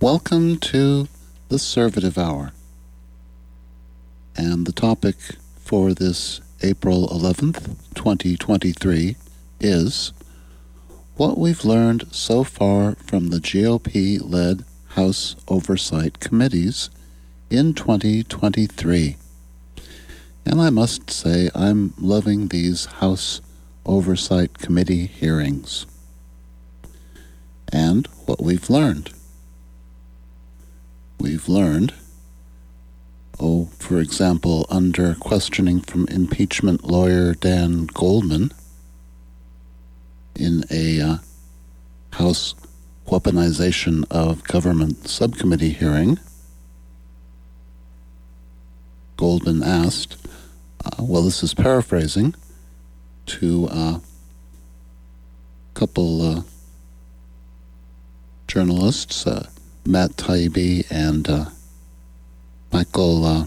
Welcome to the Servative Hour. And the topic for this April 11th, 2023 is what we've learned so far from the GOP led House Oversight Committees in 2023. And I must say, I'm loving these House Oversight Committee hearings and what we've learned. We've learned, oh, for example, under questioning from impeachment lawyer Dan Goldman in a uh, House weaponization of government subcommittee hearing, Goldman asked, uh, well, this is paraphrasing, to a uh, couple uh, journalists, uh, Matt Taibbi and uh, Michael uh,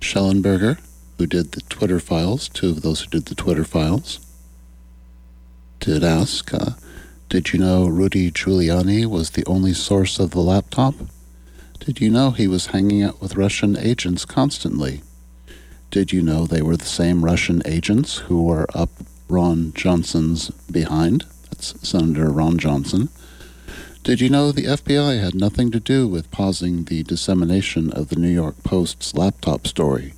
Shellenberger, who did the Twitter files, two of those who did the Twitter files, did ask, uh, Did you know Rudy Giuliani was the only source of the laptop? Did you know he was hanging out with Russian agents constantly? Did you know they were the same Russian agents who were up Ron Johnson's behind? That's Senator Ron Johnson. Did you know the FBI had nothing to do with pausing the dissemination of the New York Post's laptop story?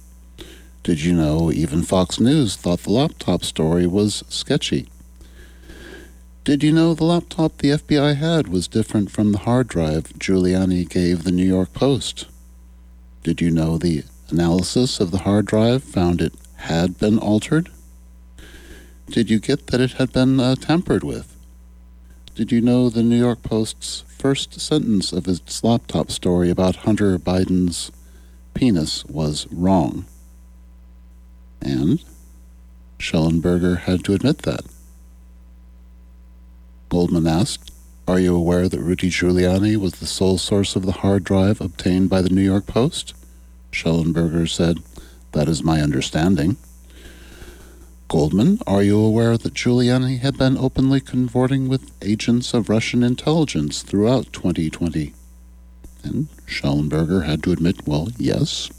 Did you know even Fox News thought the laptop story was sketchy? Did you know the laptop the FBI had was different from the hard drive Giuliani gave the New York Post? Did you know the analysis of the hard drive found it had been altered? Did you get that it had been uh, tampered with? Did you know the New York Post's first sentence of its laptop story about Hunter Biden's penis was wrong? And Shellenberger had to admit that. Goldman asked, Are you aware that Rudy Giuliani was the sole source of the hard drive obtained by the New York Post? Shellenberger said, That is my understanding. Goldman, are you aware that Giuliani had been openly consorting with agents of Russian intelligence throughout 2020? And Shellenberger had to admit, well, yes.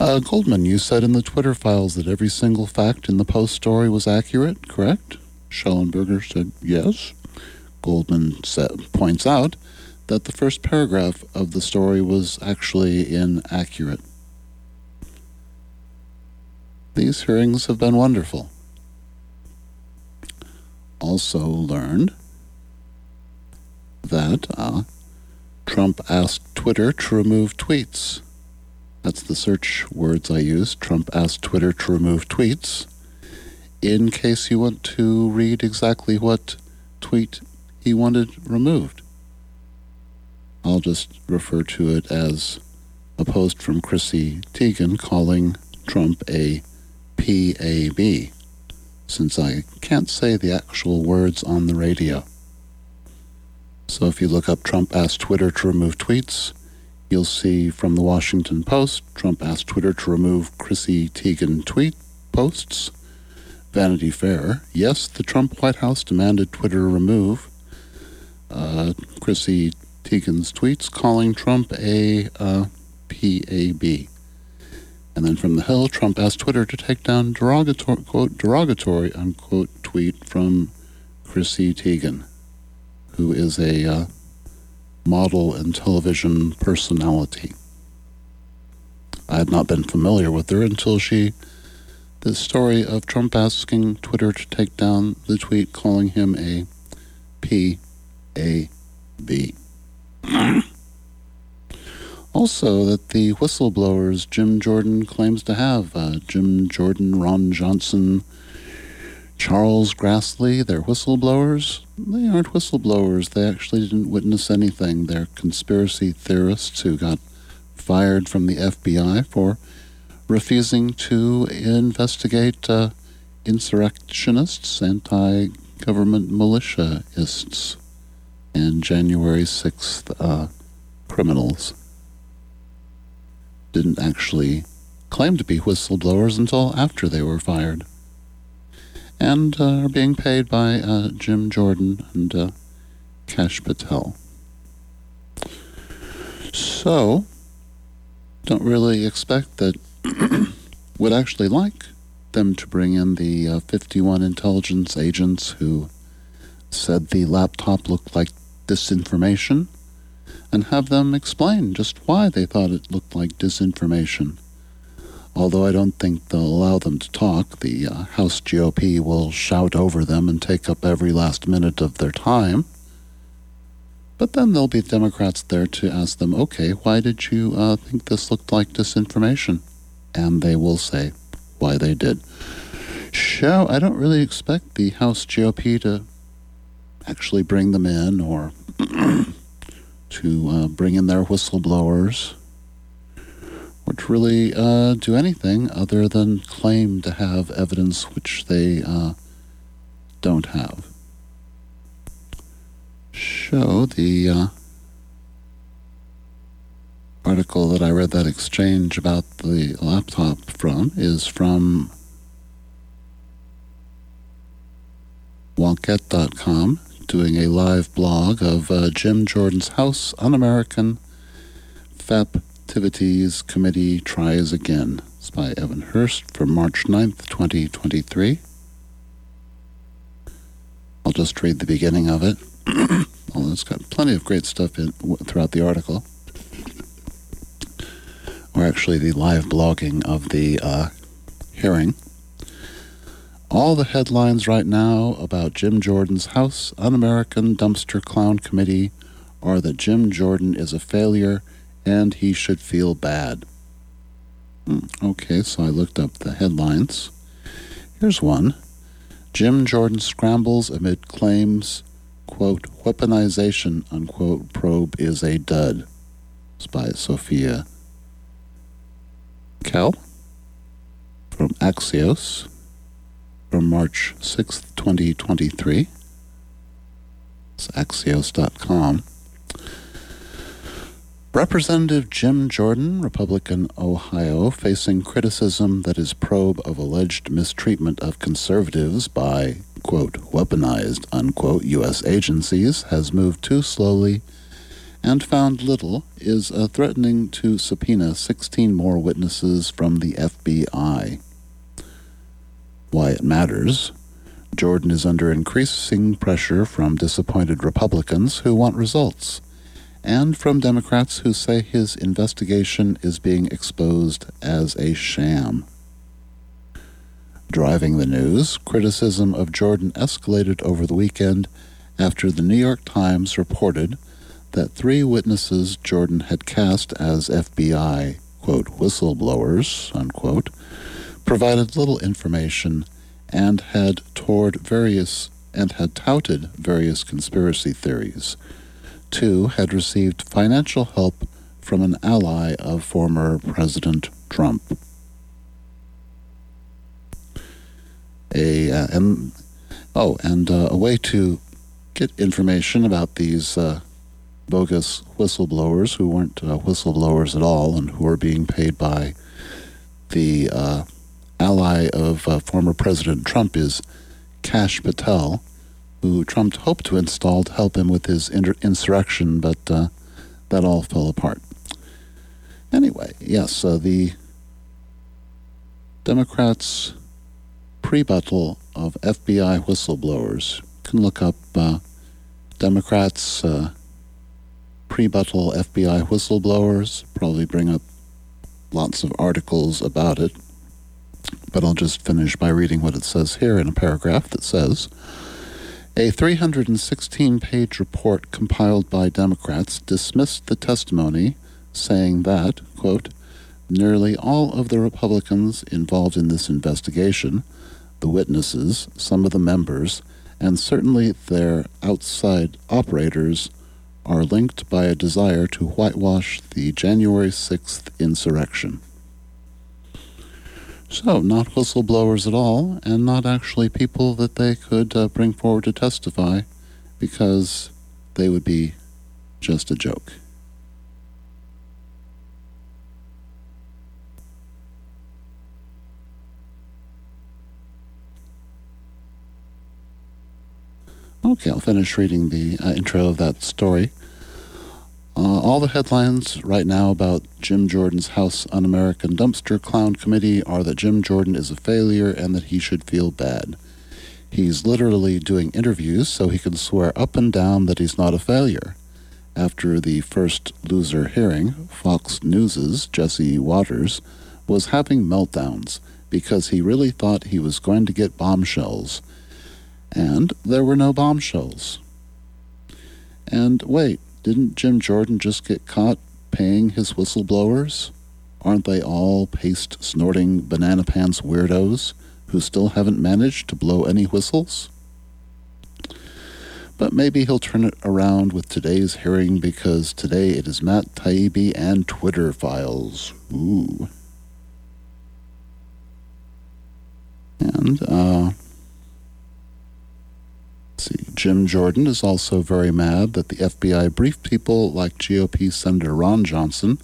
Uh, Goldman, you said in the Twitter files that every single fact in the Post story was accurate, correct? Shellenberger said yes. Goldman points out that the first paragraph of the story was actually inaccurate. These hearings have been wonderful. Also learned that uh, Trump asked Twitter to remove tweets. That's the search words I use. Trump asked Twitter to remove tweets in case you want to read exactly what tweet he wanted removed. I'll just refer to it as a post from Chrissy Teigen calling Trump a PAB, since I can't say the actual words on the radio. So if you look up Trump asked Twitter to remove tweets, you'll see from the Washington Post, Trump asked Twitter to remove Chrissy Teigen tweet posts. Vanity Fair, yes, the Trump White House demanded Twitter remove uh, Chrissy Teigen's tweets calling Trump a uh, PAB. And then from the Hill, Trump asked Twitter to take down derogatory, quote, derogatory, unquote, tweet from Chrissy Teigen, who is a uh, model and television personality. I had not been familiar with her until she the story of Trump asking Twitter to take down the tweet calling him a P A B. also, that the whistleblowers Jim Jordan claims to have uh, Jim Jordan, Ron Johnson, Charles Grassley, they're whistleblowers. They aren't whistleblowers. They actually didn't witness anything. They're conspiracy theorists who got fired from the FBI for refusing to investigate uh, insurrectionists, anti government militiaists, and January 6th uh, criminals. Didn't actually claim to be whistleblowers until after they were fired. And uh, are being paid by uh, Jim Jordan and uh, Kash Patel. So, don't really expect that would actually like them to bring in the uh, 51 intelligence agents who said the laptop looked like disinformation and have them explain just why they thought it looked like disinformation. Although I don't think they'll allow them to talk, the uh, House GOP will shout over them and take up every last minute of their time. But then there'll be Democrats there to ask them, okay, why did you uh, think this looked like disinformation? And they will say why they did. So I don't really expect the House GOP to actually bring them in or to uh, bring in their whistleblowers to really uh, do anything other than claim to have evidence which they uh, don't have. Show the uh, article that I read that exchange about the laptop from is from Wonkette.com doing a live blog of uh, Jim Jordan's House Un American Faptivities Committee Tries Again. It's by Evan Hurst for March 9th, 2023. I'll just read the beginning of it. Although it's got plenty of great stuff in, throughout the article. Or actually, the live blogging of the uh, hearing. All the headlines right now about Jim Jordan's House Un American Dumpster Clown Committee are that Jim Jordan is a failure and he should feel bad. Hmm, okay, so I looked up the headlines. Here's one Jim Jordan scrambles amid claims, quote, weaponization, unquote, probe is a dud. It's by Sophia Kell from Axios from March 6th, 2023. It's axios.com. Representative Jim Jordan, Republican Ohio, facing criticism that his probe of alleged mistreatment of conservatives by, quote, weaponized, unquote, U.S. agencies has moved too slowly and found little, is threatening to subpoena 16 more witnesses from the FBI why it matters. Jordan is under increasing pressure from disappointed Republicans who want results, and from Democrats who say his investigation is being exposed as a sham. Driving the news, criticism of Jordan escalated over the weekend after the New York Times reported that three witnesses Jordan had cast as FBI, quote, whistleblowers, unquote, provided little information and had toured various and had touted various conspiracy theories. Two had received financial help from an ally of former President Trump. A uh, and oh, and uh, a way to get information about these uh, bogus whistleblowers who weren't uh, whistleblowers at all and who were being paid by the uh, ally of uh, former President Trump is Kash Patel, who Trump hoped to install to help him with his inter- insurrection, but uh, that all fell apart. Anyway, yes, uh, the Democrats' prebuttal of FBI whistleblowers. You can look up uh, Democrats' uh, prebuttal FBI whistleblowers. Probably bring up lots of articles about it but I'll just finish by reading what it says here in a paragraph that says A 316 page report compiled by Democrats dismissed the testimony, saying that, quote, nearly all of the Republicans involved in this investigation, the witnesses, some of the members, and certainly their outside operators, are linked by a desire to whitewash the January 6th insurrection. So, not whistleblowers at all, and not actually people that they could uh, bring forward to testify because they would be just a joke. Okay, I'll finish reading the uh, intro of that story. Uh, all the headlines right now about Jim Jordan's House Un American Dumpster Clown Committee are that Jim Jordan is a failure and that he should feel bad. He's literally doing interviews so he can swear up and down that he's not a failure. After the first loser hearing, Fox News's Jesse Watters was having meltdowns because he really thought he was going to get bombshells. And there were no bombshells. And wait, didn't Jim Jordan just get caught paying his whistleblowers? Aren't they all paste snorting banana pants weirdos who still haven't managed to blow any whistles? But maybe he'll turn it around with today's hearing because today it is Matt Taibbi and Twitter files. Ooh. And, uh, see, Jim Jordan is also very mad that the FBI briefed people like GOP Senator Ron Johnson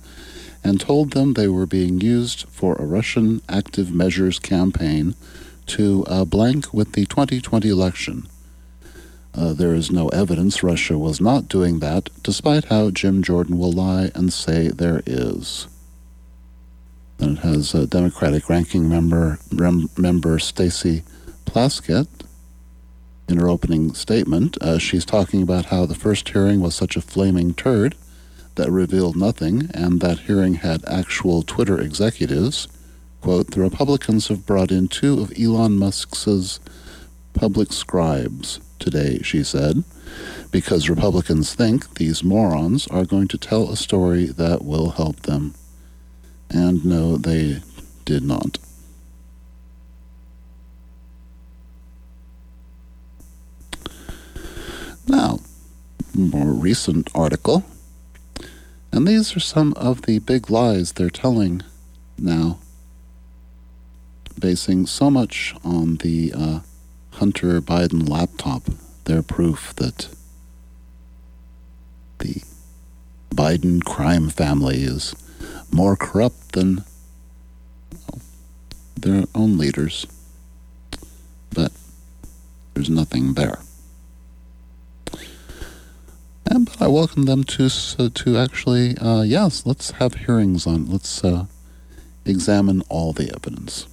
and told them they were being used for a Russian active measures campaign to uh, blank with the 2020 election. Uh, there is no evidence Russia was not doing that, despite how Jim Jordan will lie and say there is. Then it has uh, Democratic ranking member rem, member Stacey Plaskett. In her opening statement, uh, she's talking about how the first hearing was such a flaming turd that revealed nothing, and that hearing had actual Twitter executives. Quote, the Republicans have brought in two of Elon Musk's public scribes today, she said, because Republicans think these morons are going to tell a story that will help them. And no, they did not. Now, more recent article. And these are some of the big lies they're telling now, basing so much on the uh, Hunter Biden laptop, their proof that the Biden crime family is more corrupt than well, their own leaders. But there's nothing there. And but I welcome them to uh, to actually uh, yes, let's have hearings on. Let's uh, examine all the evidence.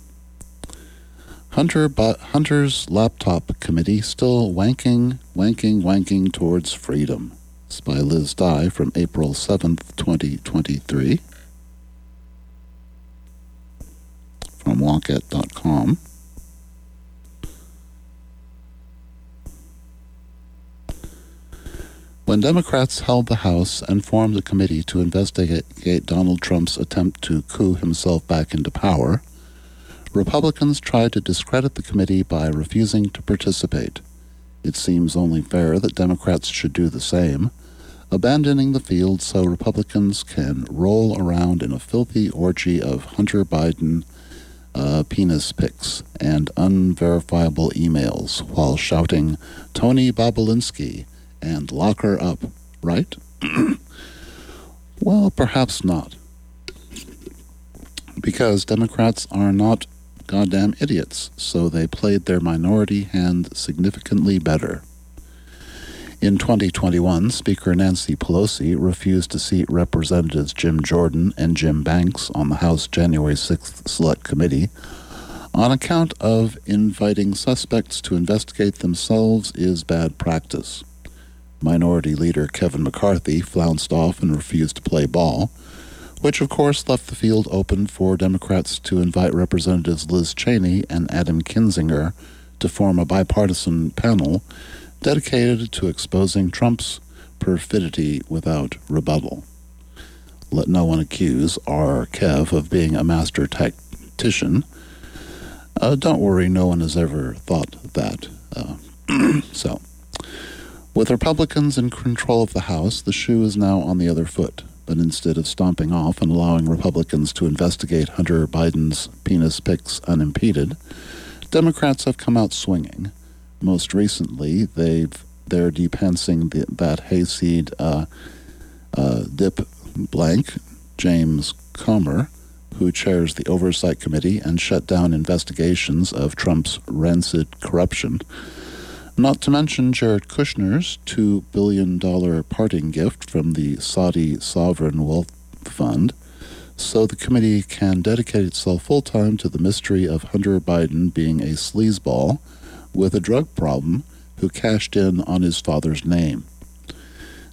Hunter but Hunter's laptop committee still wanking, wanking, wanking towards freedom. It's by Liz Dye from April 7th, 2023. From Wonkette.com. When Democrats held the House and formed a committee to investigate Donald Trump's attempt to coup himself back into power, Republicans tried to discredit the committee by refusing to participate. It seems only fair that Democrats should do the same, abandoning the field so Republicans can roll around in a filthy orgy of Hunter Biden uh, penis pics and unverifiable emails while shouting, Tony Bobulinski and lock her up, right? well, perhaps not. Because Democrats are not goddamn idiots, so they played their minority hand significantly better. In 2021, Speaker Nancy Pelosi refused to seat Representatives Jim Jordan and Jim Banks on the House January 6th Select Committee on account of inviting suspects to investigate themselves is bad practice. Minority Leader Kevin McCarthy flounced off and refused to play ball, which of course left the field open for Democrats to invite Representatives Liz Cheney and Adam Kinzinger to form a bipartisan panel dedicated to exposing Trump's perfidy without rebuttal. Let no one accuse R. Kev of being a master tactician. Uh, don't worry, no one has ever thought that. Uh, so, with Republicans in control of the House, the shoe is now on the other foot. But instead of stomping off and allowing Republicans to investigate Hunter Biden's penis pics unimpeded, Democrats have come out swinging. Most recently, they've they're depensing the, that hayseed uh, uh, dip blank, James Comer, who chairs the Oversight Committee and shut down investigations of Trump's rancid corruption. Not to mention Jared Kushner's $2 billion parting gift from the Saudi Sovereign Wealth Fund, so the committee can dedicate itself full time to the mystery of Hunter Biden being a sleazeball with a drug problem who cashed in on his father's name.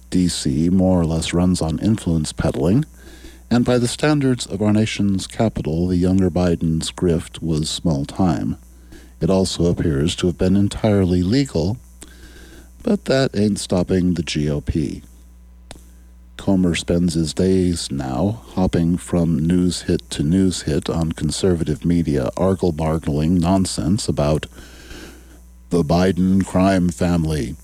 DC more or less runs on influence peddling, and by the standards of our nation's capital, the younger Biden's grift was small time. It also appears to have been entirely legal, but that ain't stopping the GOP. Comer spends his days now hopping from news hit to news hit on conservative media, argle bargling nonsense about the Biden crime family.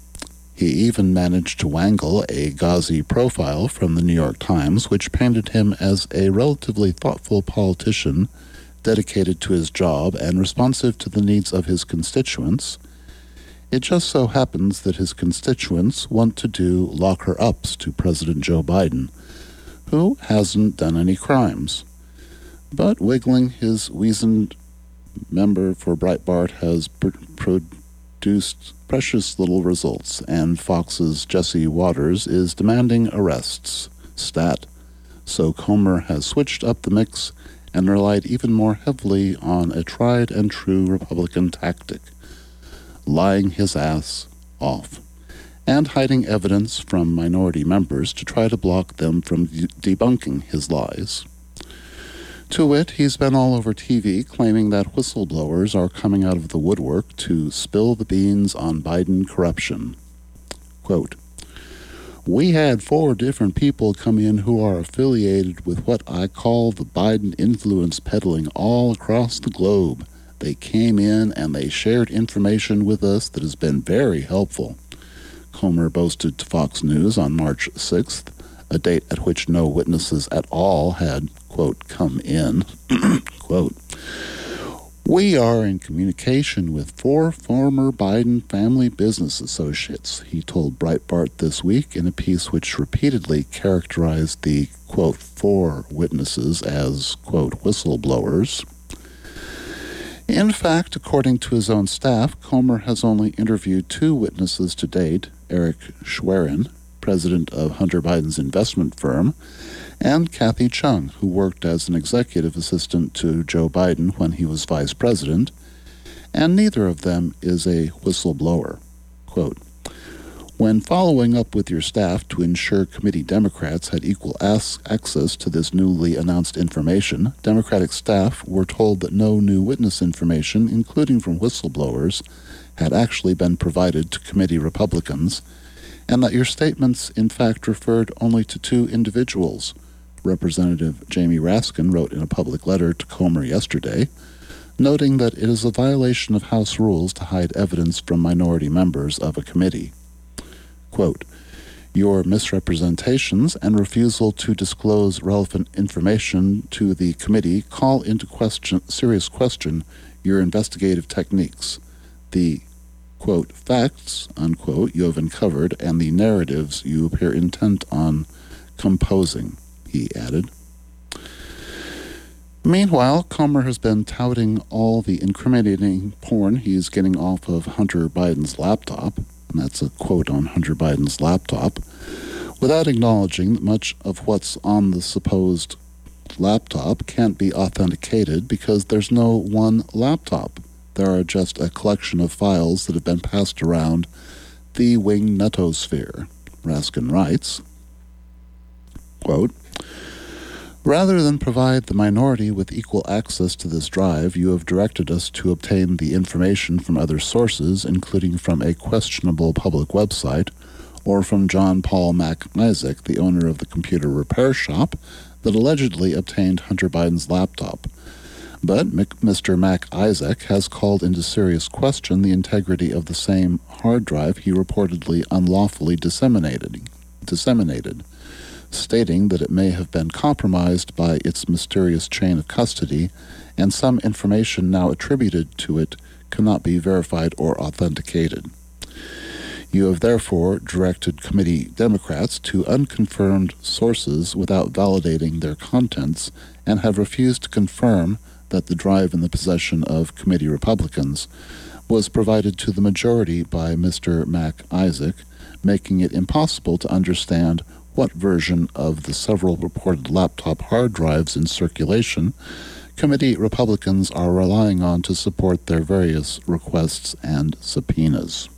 He even managed to wangle a Ghazi profile from the New York Times, which painted him as a relatively thoughtful politician dedicated to his job and responsive to the needs of his constituents, it just so happens that his constituents want to do locker ups to President Joe Biden, who hasn't done any crimes. But wiggling his weazened member for Breitbart has pr- produced precious little results, and Fox's Jesse Watters is demanding arrests. Stat. So Comer has switched up the mix and relied even more heavily on a tried and true Republican tactic lying his ass off and hiding evidence from minority members to try to block them from de- debunking his lies. To wit, he's been all over TV claiming that whistleblowers are coming out of the woodwork to spill the beans on Biden corruption. Quote, we had four different people come in who are affiliated with what I call the Biden influence peddling all across the globe. They came in and they shared information with us that has been very helpful. Comer boasted to Fox News on March 6th, a date at which no witnesses at all had, quote, come in, quote. We are in communication with four former Biden family business associates, he told Breitbart this week in a piece which repeatedly characterized the, quote, four witnesses as, quote, whistleblowers. In fact, according to his own staff, Comer has only interviewed two witnesses to date Eric Schwerin, president of Hunter Biden's investment firm, and Kathy Chung, who worked as an executive assistant to Joe Biden when he was vice president, and neither of them is a whistleblower. Quote, when following up with your staff to ensure committee Democrats had equal access to this newly announced information, Democratic staff were told that no new witness information, including from whistleblowers, had actually been provided to committee Republicans, and that your statements in fact referred only to two individuals Representative Jamie Raskin wrote in a public letter to Comer yesterday, noting that it is a violation of House rules to hide evidence from minority members of a committee. Quote, your misrepresentations and refusal to disclose relevant information to the committee call into question, serious question your investigative techniques, the quote, facts, unquote, you have uncovered, and the narratives you appear intent on composing he added. Meanwhile, Comer has been touting all the incriminating porn he's getting off of Hunter Biden's laptop, and that's a quote on Hunter Biden's laptop, without acknowledging that much of what's on the supposed laptop can't be authenticated because there's no one laptop. There are just a collection of files that have been passed around the wing netosphere. Raskin writes, quote, Rather than provide the minority with equal access to this drive, you have directed us to obtain the information from other sources, including from a questionable public website, or from John Paul Mac Isaac, the owner of the computer repair shop that allegedly obtained Hunter Biden's laptop. But Mr. Mac Isaac has called into serious question the integrity of the same hard drive he reportedly unlawfully disseminated. disseminated stating that it may have been compromised by its mysterious chain of custody, and some information now attributed to it cannot be verified or authenticated. You have therefore directed committee Democrats to unconfirmed sources without validating their contents and have refused to confirm that the drive in the possession of committee Republicans was provided to the majority by Mr. Mac Isaac, making it impossible to understand what version of the several reported laptop hard drives in circulation committee Republicans are relying on to support their various requests and subpoenas.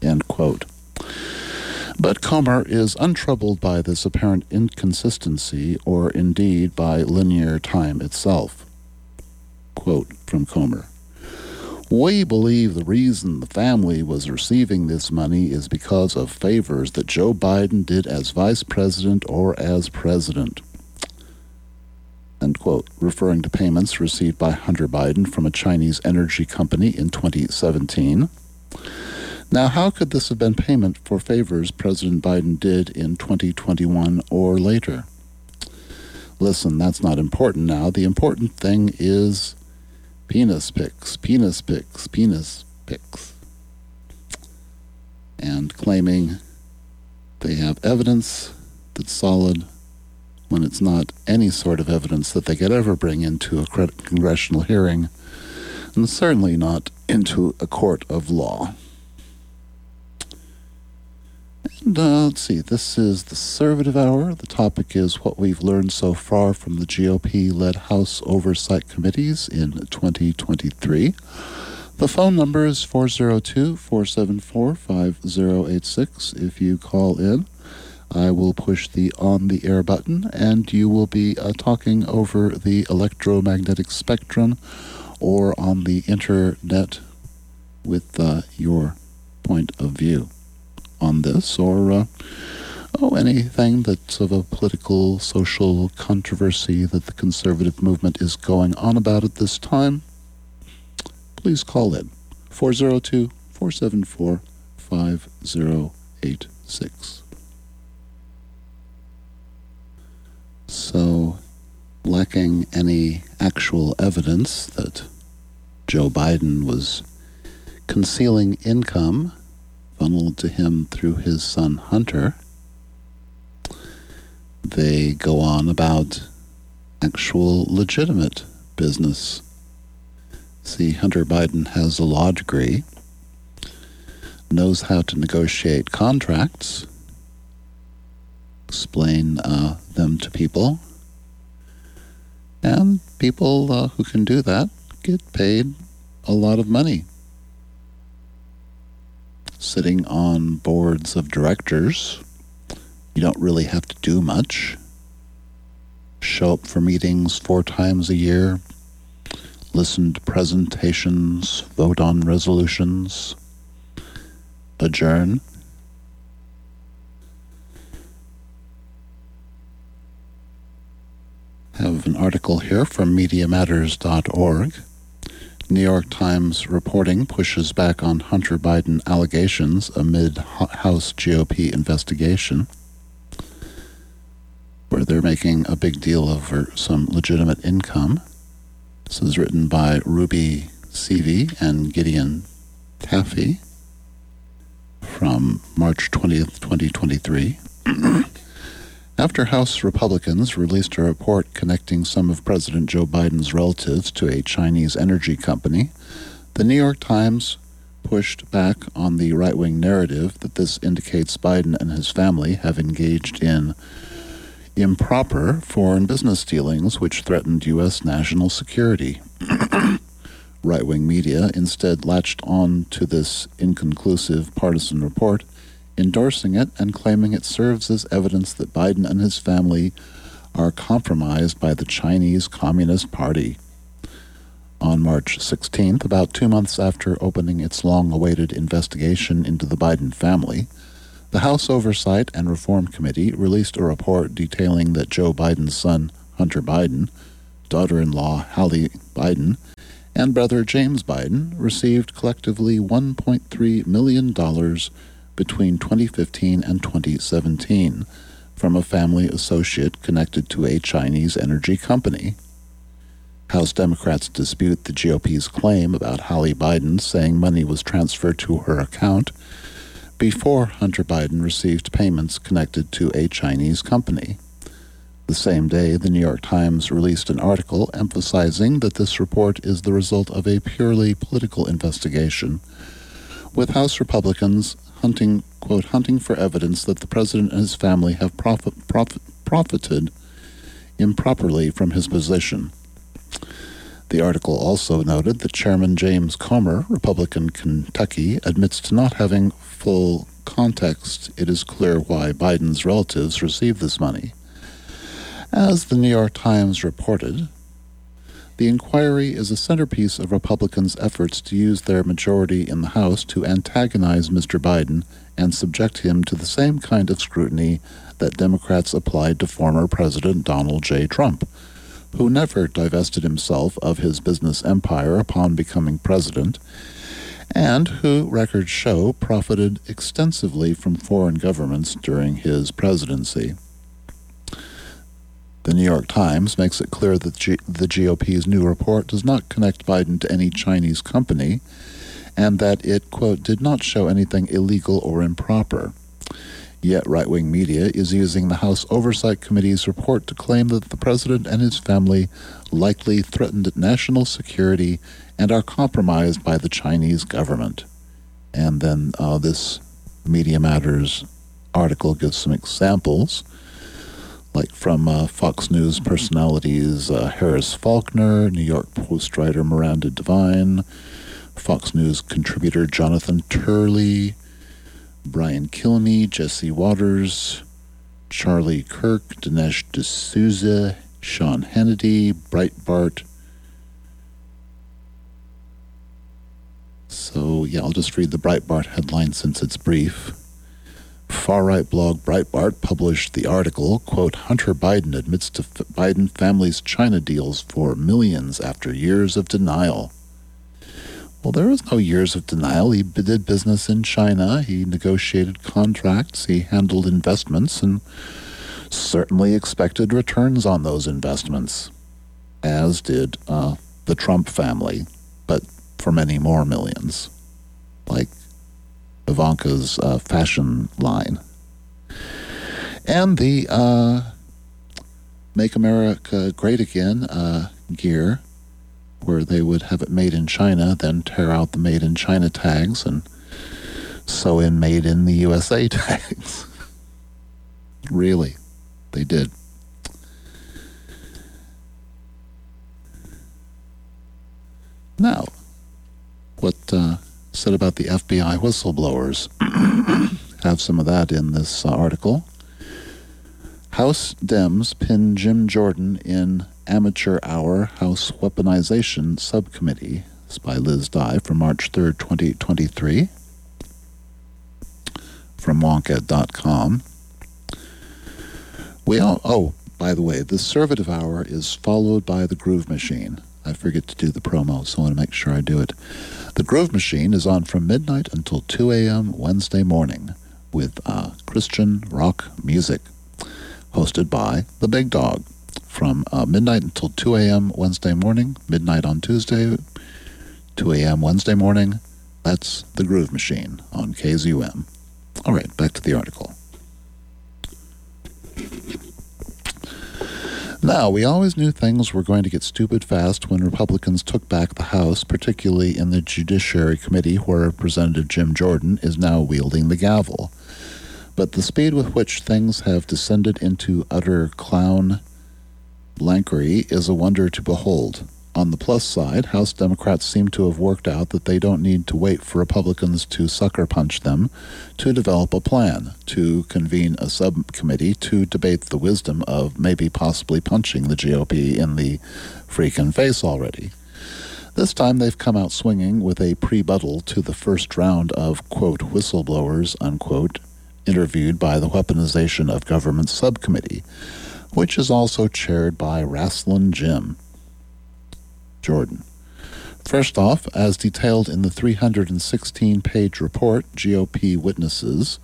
End quote. But Comer is untroubled by this apparent inconsistency, or indeed by linear time itself. Quote from Comer We believe the reason the family was receiving this money is because of favors that Joe Biden did as vice president or as president. End quote, referring to payments received by Hunter Biden from a Chinese energy company in 2017. Now, how could this have been payment for favors President Biden did in 2021 or later? Listen, that's not important now. The important thing is penis pics, penis pics, penis pics. And claiming they have evidence that's solid when it's not any sort of evidence that they could ever bring into a congressional hearing, and certainly not into a court of law. Let's see, this is the Conservative Hour. The topic is what we've learned so far from the GOP led House Oversight Committees in 2023. The phone number is 402 474 5086 if you call in. I will push the on the air button and you will be uh, talking over the electromagnetic spectrum or on the internet with uh, your point of view on this or uh, oh anything that's of a political social controversy that the conservative movement is going on about at this time please call in. 402 474 5086 so lacking any actual evidence that Joe Biden was concealing income funneled to him through his son Hunter. They go on about actual legitimate business. See, Hunter Biden has a law degree, knows how to negotiate contracts, explain uh, them to people, and people uh, who can do that get paid a lot of money sitting on boards of directors. You don't really have to do much. Show up for meetings four times a year, listen to presentations, vote on resolutions, adjourn. Have an article here from MediaMatters.org. New York Times reporting pushes back on Hunter Biden allegations amid House GOP investigation, where they're making a big deal over some legitimate income. This is written by Ruby Seavey and Gideon Taffy from March 20th, 2023. After House Republicans released a report connecting some of President Joe Biden's relatives to a Chinese energy company, the New York Times pushed back on the right wing narrative that this indicates Biden and his family have engaged in improper foreign business dealings which threatened U.S. national security. right wing media instead latched on to this inconclusive partisan report endorsing it and claiming it serves as evidence that Biden and his family are compromised by the Chinese Communist Party. On March 16th, about two months after opening its long awaited investigation into the Biden family, the House Oversight and Reform Committee released a report detailing that Joe Biden's son, Hunter Biden, daughter in law, Hallie Biden, and brother James Biden received collectively $1.3 million between 2015 and 2017 from a family associate connected to a Chinese energy company. House Democrats dispute the GOP's claim about Hallie Biden saying money was transferred to her account before Hunter Biden received payments connected to a Chinese company. The same day, the New York Times released an article emphasizing that this report is the result of a purely political investigation, with House Republicans hunting, quote, hunting for evidence that the president and his family have profit, profit, profited improperly from his position. The article also noted that Chairman James Comer, Republican Kentucky, admits to not having full context. It is clear why Biden's relatives received this money. As the New York Times reported, the inquiry is a centerpiece of Republicans' efforts to use their majority in the House to antagonize Mr. Biden and subject him to the same kind of scrutiny that Democrats applied to former President Donald J. Trump who never divested himself of his business empire upon becoming president, and who, records show, profited extensively from foreign governments during his presidency. The New York Times makes it clear that G- the GOP's new report does not connect Biden to any Chinese company, and that it, quote, did not show anything illegal or improper. Yet right wing media is using the House Oversight Committee's report to claim that the president and his family likely threatened national security and are compromised by the Chinese government. And then uh, this Media Matters article gives some examples, like from uh, Fox News personalities uh, Harris Faulkner, New York Post writer Miranda Devine, Fox News contributor Jonathan Turley, Brian Kilmeade, Jesse Watters, Charlie Kirk, Dinesh D'Souza, Sean Hannity, Breitbart. So, yeah, I'll just read the Breitbart headline since it's brief. Far right blog Breitbart published the article, quote, Hunter Biden admits to F- Biden family's China deals for millions after years of denial. Well, there was no years of denial. He did business in China. He negotiated contracts. He handled investments and certainly expected returns on those investments, as did uh, the Trump family, but for many more millions, like Ivanka's uh, fashion line. And the uh, Make America Great Again uh, gear where they would have it made in China, then tear out the made in China tags and sew in made in the USA tags. really, they did. Now, what uh, said about the FBI whistleblowers? have some of that in this uh, article. House Dems pin Jim Jordan in Amateur Hour House Weaponization Subcommittee. It's by Liz Dye from March 3rd, 2023. From Wonkette.com. We all, oh, by the way, the Servative Hour is followed by the Groove Machine. I forget to do the promo, so I want to make sure I do it. The Groove Machine is on from midnight until 2 a.m. Wednesday morning with uh, Christian rock music, hosted by The Big Dog from uh, midnight until 2 a.m. Wednesday morning, midnight on Tuesday, 2 a.m. Wednesday morning. That's the Groove Machine on KZUM. All right, back to the article. Now, we always knew things were going to get stupid fast when Republicans took back the House, particularly in the Judiciary Committee, where Representative Jim Jordan is now wielding the gavel. But the speed with which things have descended into utter clown Blankery is a wonder to behold. On the plus side, House Democrats seem to have worked out that they don't need to wait for Republicans to sucker punch them to develop a plan, to convene a subcommittee to debate the wisdom of maybe possibly punching the GOP in the freaking face already. This time they've come out swinging with a prebuttal to the first round of, quote, whistleblowers, unquote, interviewed by the Weaponization of Government Subcommittee which is also chaired by Rasslin Jim Jordan. First off, as detailed in the 316 page report, GOP witnesses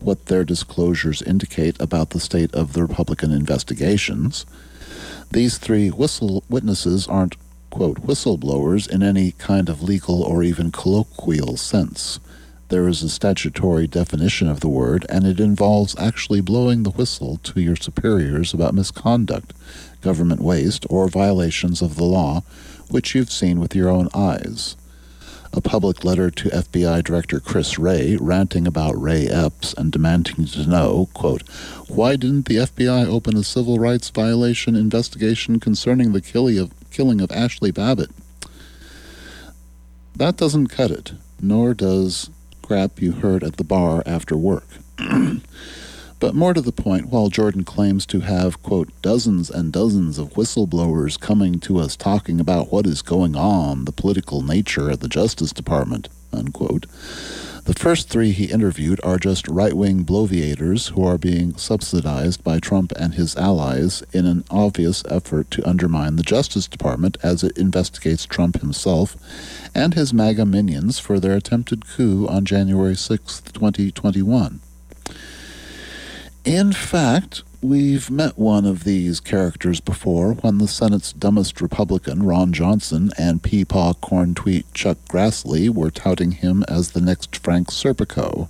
what their disclosures indicate about the state of the Republican investigations. These three whistle witnesses aren't, quote, whistleblowers in any kind of legal or even colloquial sense. There is a statutory definition of the word, and it involves actually blowing the whistle to your superiors about misconduct, government waste, or violations of the law, which you've seen with your own eyes a public letter to FBI Director Chris Wray ranting about Ray Epps and demanding to know, quote, why didn't the FBI open a civil rights violation investigation concerning the killing of, killing of Ashli Babbitt? That doesn't cut it, nor does crap you heard at the bar after work. But more to the point, while Jordan claims to have, quote, dozens and dozens of whistleblowers coming to us talking about what is going on, the political nature at the Justice Department, unquote, the first three he interviewed are just right wing bloviators who are being subsidized by Trump and his allies in an obvious effort to undermine the Justice Department as it investigates Trump himself and his MAGA minions for their attempted coup on January 6, 2021. In fact, we've met one of these characters before when the Senate's dumbest Republican, Ron Johnson, and peepaw corn tweet Chuck Grassley were touting him as the next Frank Serpico.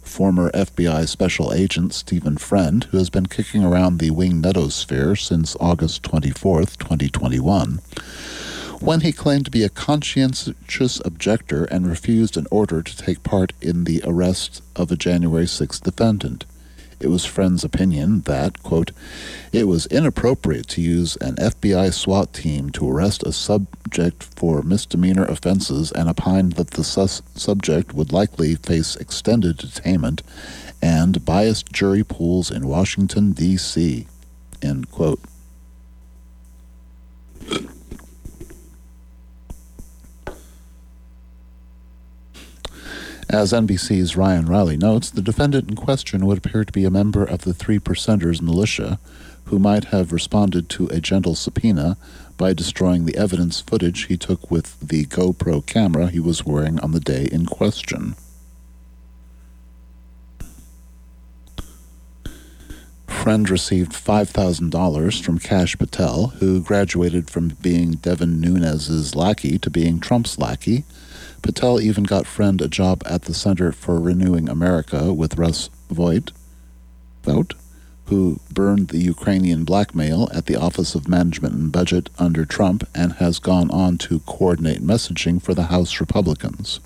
Former FBI Special Agent Stephen Friend, who has been kicking around the wing netosphere since August 24, 2021, when he claimed to be a conscientious objector and refused an order to take part in the arrest of a January 6th defendant. It was Friend's opinion that, quote, it was inappropriate to use an FBI SWAT team to arrest a subject for misdemeanor offenses and opined that the sus- subject would likely face extended detainment and biased jury pools in Washington, D.C., end quote. As NBC's Ryan Reilly notes, the defendant in question would appear to be a member of the Three Percenters militia who might have responded to a gentle subpoena by destroying the evidence footage he took with the GoPro camera he was wearing on the day in question. Friend received $5,000 from Kash Patel, who graduated from being Devin Nunes's lackey to being Trump's lackey Patel even got Friend a job at the Center for Renewing America with Russ Vought, Vought, who burned the Ukrainian blackmail at the Office of Management and Budget under Trump and has gone on to coordinate messaging for the House Republicans.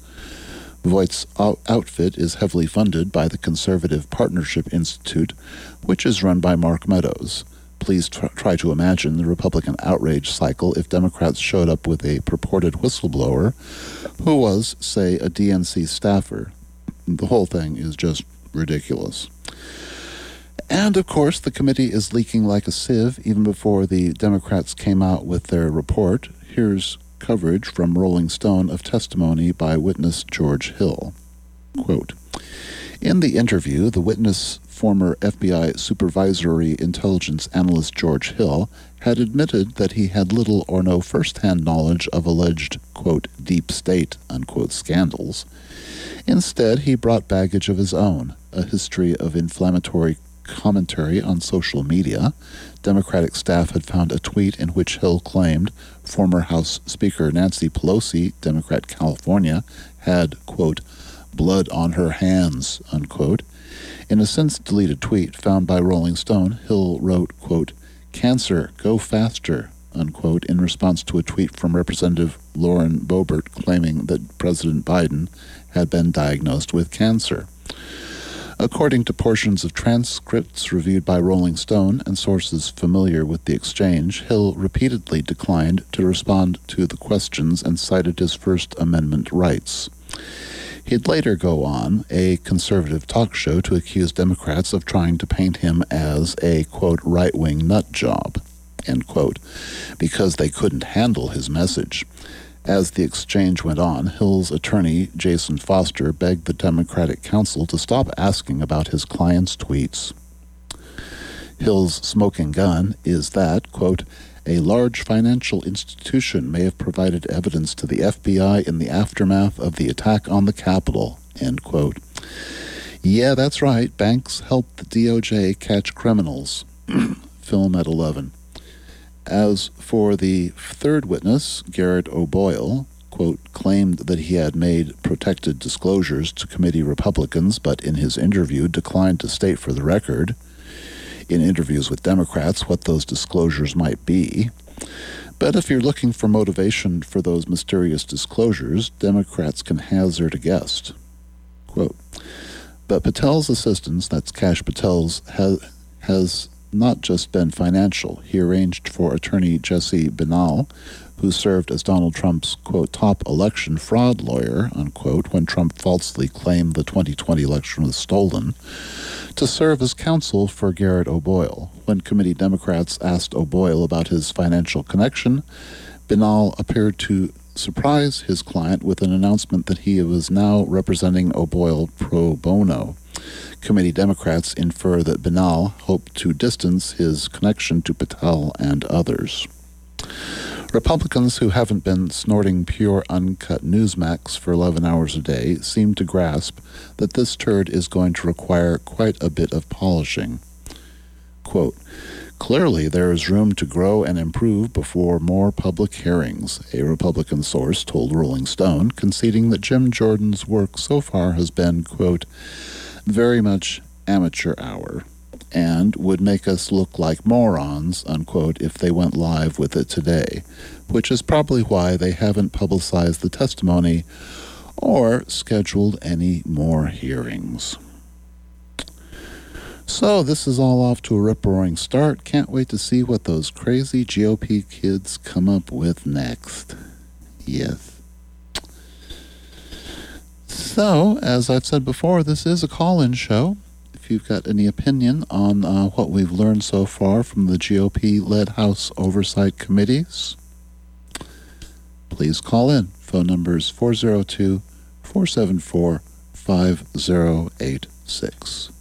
Vought's outfit is heavily funded by the Conservative Partnership Institute, which is run by Mark Meadows. Please try to imagine the Republican outrage cycle if Democrats showed up with a purported whistleblower who was, say, a DNC staffer. The whole thing is just ridiculous. And of course, the committee is leaking like a sieve even before the Democrats came out with their report. Here's coverage from Rolling Stone of testimony by witness George Hill. Quote, in the interview, the witness former FBI Supervisory Intelligence Analyst George Hill had admitted that he had little or no first-hand knowledge of alleged, quote, deep state, unquote, scandals. Instead, he brought baggage of his own, a history of inflammatory commentary on social media. Democratic staff had found a tweet in which Hill claimed former House Speaker Nancy Pelosi, Democrat California, had, quote, blood on her hands, unquote, in a since deleted tweet found by Rolling Stone, Hill wrote, quote, Cancer, go faster, unquote, in response to a tweet from Representative Lauren Boebert claiming that President Biden had been diagnosed with cancer. According to portions of transcripts reviewed by Rolling Stone and sources familiar with the exchange, Hill repeatedly declined to respond to the questions and cited his First Amendment rights. He'd later go on a conservative talk show to accuse Democrats of trying to paint him as a, quote, right wing nut job, end quote, because they couldn't handle his message. As the exchange went on, Hill's attorney, Jason Foster, begged the Democratic counsel to stop asking about his client's tweets. Hill's smoking gun is that, quote, a large financial institution may have provided evidence to the FBI in the aftermath of the attack on the Capitol. End quote. Yeah, that's right. Banks helped the DOJ catch criminals. Film at 11. As for the third witness, Garrett O'Boyle, quote, claimed that he had made protected disclosures to committee Republicans, but in his interview declined to state for the record, in interviews with Democrats, what those disclosures might be. But if you're looking for motivation for those mysterious disclosures, Democrats can hazard a guess. Quote, but Patel's assistance, that's Kash Patel's, has, has not just been financial. He arranged for attorney Jesse Binnall, who served as Donald Trump's, quote, top election fraud lawyer, unquote, when Trump falsely claimed the 2020 election was stolen, to serve as counsel for Garrett O'Boyle. When committee Democrats asked O'Boyle about his financial connection, Binnall appeared to surprise his client with an announcement that he was now representing O'Boyle pro bono. Committee Democrats infer that Binnall hoped to distance his connection to Patel and others. Republicans who haven't been snorting pure uncut Newsmax for 11 hours a day seem to grasp that this turd is going to require quite a bit of polishing. Quote, Clearly, there is room to grow and improve before more public hearings, a Republican source told Rolling Stone, conceding that Jim Jordan's work so far has been, quote, very much amateur hour and would make us look like morons, unquote, if they went live with it today, which is probably why they haven't publicized the testimony or scheduled any more hearings. So, this is all off to a rip roaring start. Can't wait to see what those crazy GOP kids come up with next. Yes. So, as I've said before, this is a call in show you've got any opinion on uh, what we've learned so far from the GOP led House oversight committees, please call in. Phone number is 402 474 5086.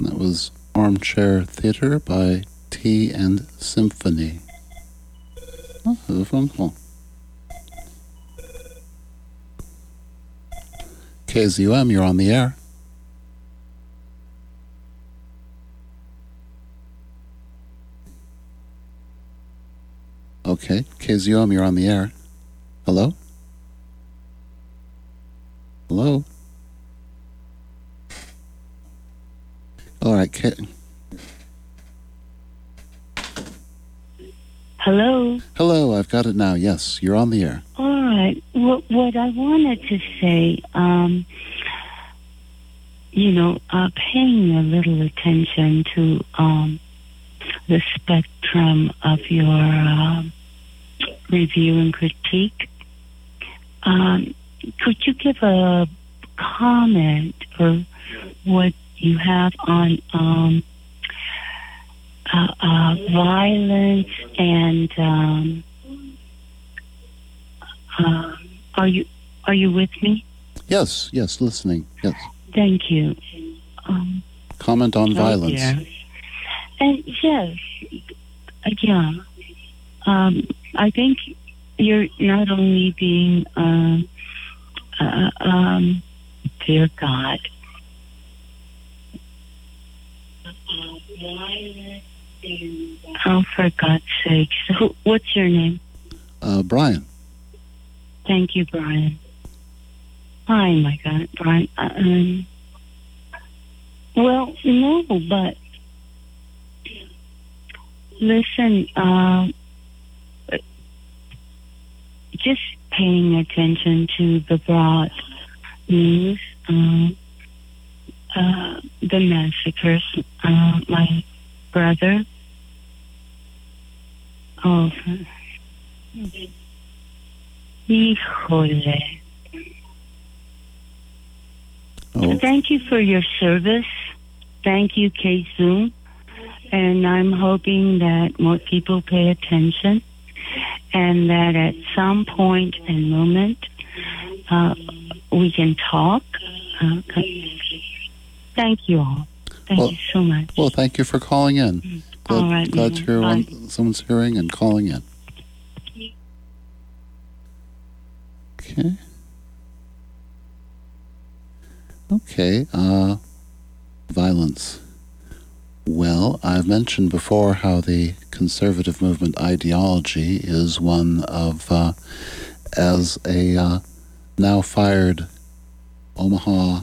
That was Armchair Theater by Tea and Symphony. Oh, a phone call. KZUM, you're on the air. Okay, KZUM, you're on the air. Hello? Hello? All right, K Hello. Hello, I've got it now. Yes, you're on the air. All right. What, what I wanted to say, um, you know, uh, paying a little attention to um, the spectrum of your uh, review and critique. Um, could you give a comment or what you have on um, uh, uh, violence and um, uh, are you are you with me? Yes, yes, listening. Yes. Thank you. Um, Comment on violence. yeah. And yes, uh, yeah. Um, I think you're not only being, uh, uh, um, dear God, oh, for God's sake. So, what's your name? Uh, Brian. Thank you, Brian. Hi, my God, Brian. Uh, Um, well, no, but listen, uh, just paying attention to the broad news, um, uh, the massacres. Uh, my brother. Oh, híjole. Oh, Thank you for your service. Thank you, K Zoom. And I'm hoping that more people pay attention and that at some point and moment uh, we can talk. Uh, thank you all. Thank Well- you so much. well, thank you for calling in. Glad, all right. glad to hear one, someone's hearing and calling in. Okay. Okay, uh, violence. Well, I've mentioned before how the conservative movement ideology is one of, uh, as a uh, now fired Omaha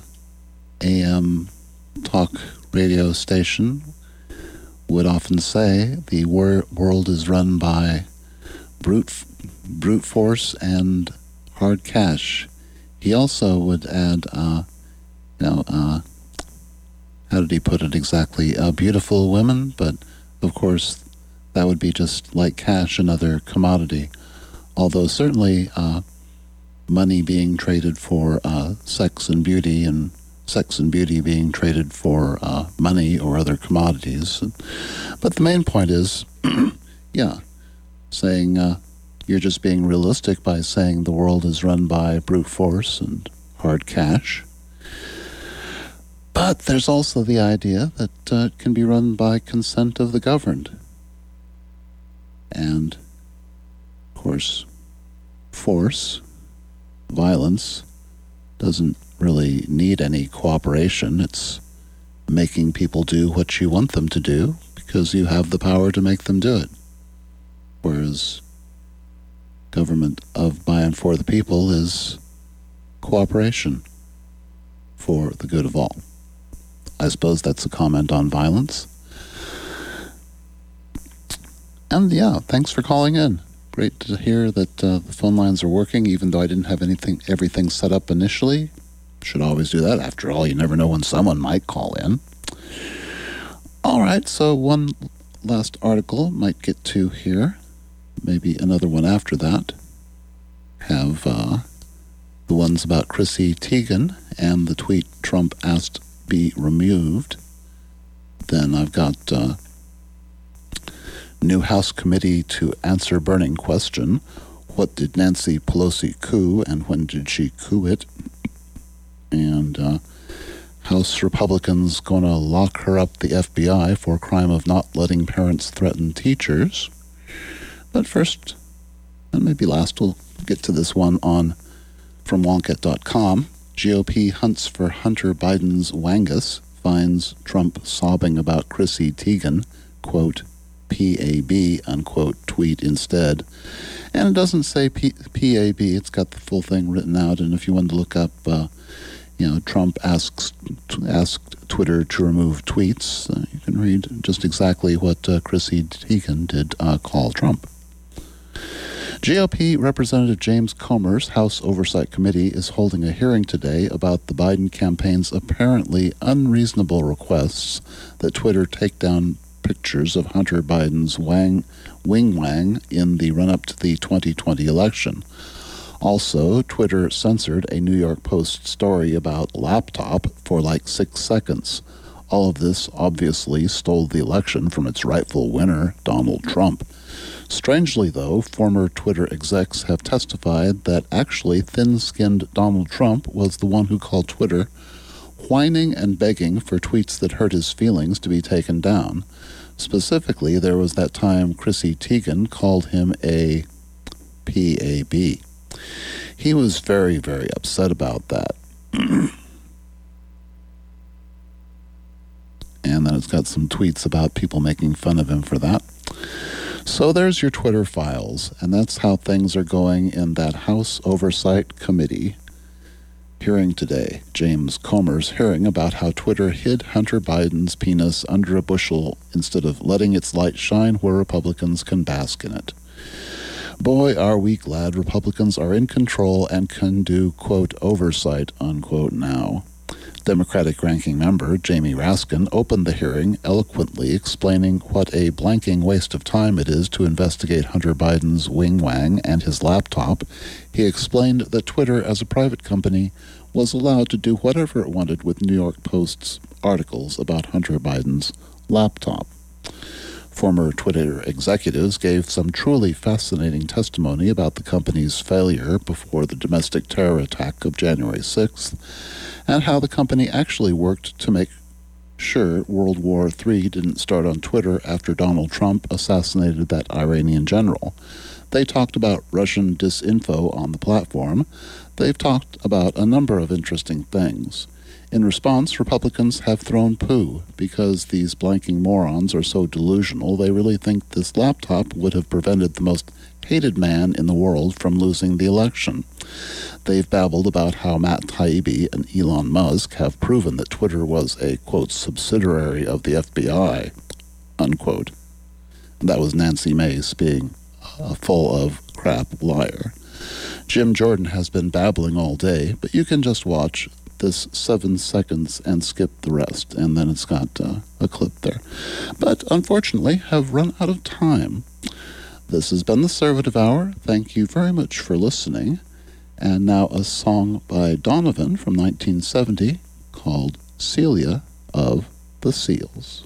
AM talk radio station would often say, the wor- world is run by brute, f- brute force and hard cash. He also would add, uh, you know, uh, how did he put it exactly? Uh, beautiful women, but of course that would be just like cash, another commodity. Although certainly uh, money being traded for uh, sex and beauty, and sex and beauty being traded for uh, money or other commodities. But the main point is, yeah, saying uh, you're just being realistic by saying the world is run by brute force and hard cash. But there's also the idea that uh, it can be run by consent of the governed. And, of course, force, violence, doesn't really need any cooperation. It's making people do what you want them to do because you have the power to make them do it. Whereas government of, by, and for the people is cooperation for the good of all. I suppose that's a comment on violence. And yeah, thanks for calling in. Great to hear that uh, the phone lines are working, even though I didn't have anything, everything set up initially. Should always do that. After all, you never know when someone might call in. All right, so one last article might get to here. Maybe another one after that. Have uh, the ones about Chrissy Teigen and the tweet Trump asked be removed. Then I've got uh, new House committee to answer burning question. What did Nancy Pelosi coup and when did she coup it? And uh, House Republicans going to lock her up the FBI for crime of not letting parents threaten teachers. But first, and maybe last, we'll get to this one on from Wonkette.com. GOP hunts for Hunter Biden's Wangus, finds Trump sobbing about Chrissy Teigen, quote, PAB, unquote, tweet instead. And it doesn't say P- PAB, it's got the full thing written out. And if you wanted to look up, uh, you know, Trump asks asked Twitter to remove tweets, uh, you can read just exactly what uh, Chrissy Teigen did uh, call Trump. GOP Representative James Comer's House Oversight Committee is holding a hearing today about the Biden campaign's apparently unreasonable requests that Twitter take down pictures of Hunter Biden's wang, wing wang in the run up to the 2020 election. Also, Twitter censored a New York Post story about laptop for like six seconds. All of this obviously stole the election from its rightful winner, Donald Trump. Strangely, though, former Twitter execs have testified that actually thin skinned Donald Trump was the one who called Twitter whining and begging for tweets that hurt his feelings to be taken down. Specifically, there was that time Chrissy Teigen called him a PAB. He was very, very upset about that. and then it's got some tweets about people making fun of him for that. So there's your Twitter files, and that's how things are going in that House Oversight Committee hearing today. James Comer's hearing about how Twitter hid Hunter Biden's penis under a bushel instead of letting its light shine where Republicans can bask in it. Boy, are we glad Republicans are in control and can do, quote, oversight, unquote, now. Democratic ranking member Jamie Raskin opened the hearing eloquently explaining what a blanking waste of time it is to investigate Hunter Biden's wing wang and his laptop. He explained that Twitter, as a private company, was allowed to do whatever it wanted with New York Post's articles about Hunter Biden's laptop. Former Twitter executives gave some truly fascinating testimony about the company's failure before the domestic terror attack of January 6th and how the company actually worked to make sure World War III didn't start on Twitter after Donald Trump assassinated that Iranian general. They talked about Russian disinfo on the platform. They've talked about a number of interesting things. In response, Republicans have thrown poo because these blanking morons are so delusional they really think this laptop would have prevented the most hated man in the world from losing the election. They've babbled about how Matt Taibbi and Elon Musk have proven that Twitter was a, quote, subsidiary of the FBI, unquote. That was Nancy Mace being a full of crap liar. Jim Jordan has been babbling all day, but you can just watch this seven seconds and skip the rest, and then it's got uh, a clip there. But unfortunately, have run out of time. This has been the Servative Hour. Thank you very much for listening. And now a song by Donovan from 1970 called Celia of the Seals.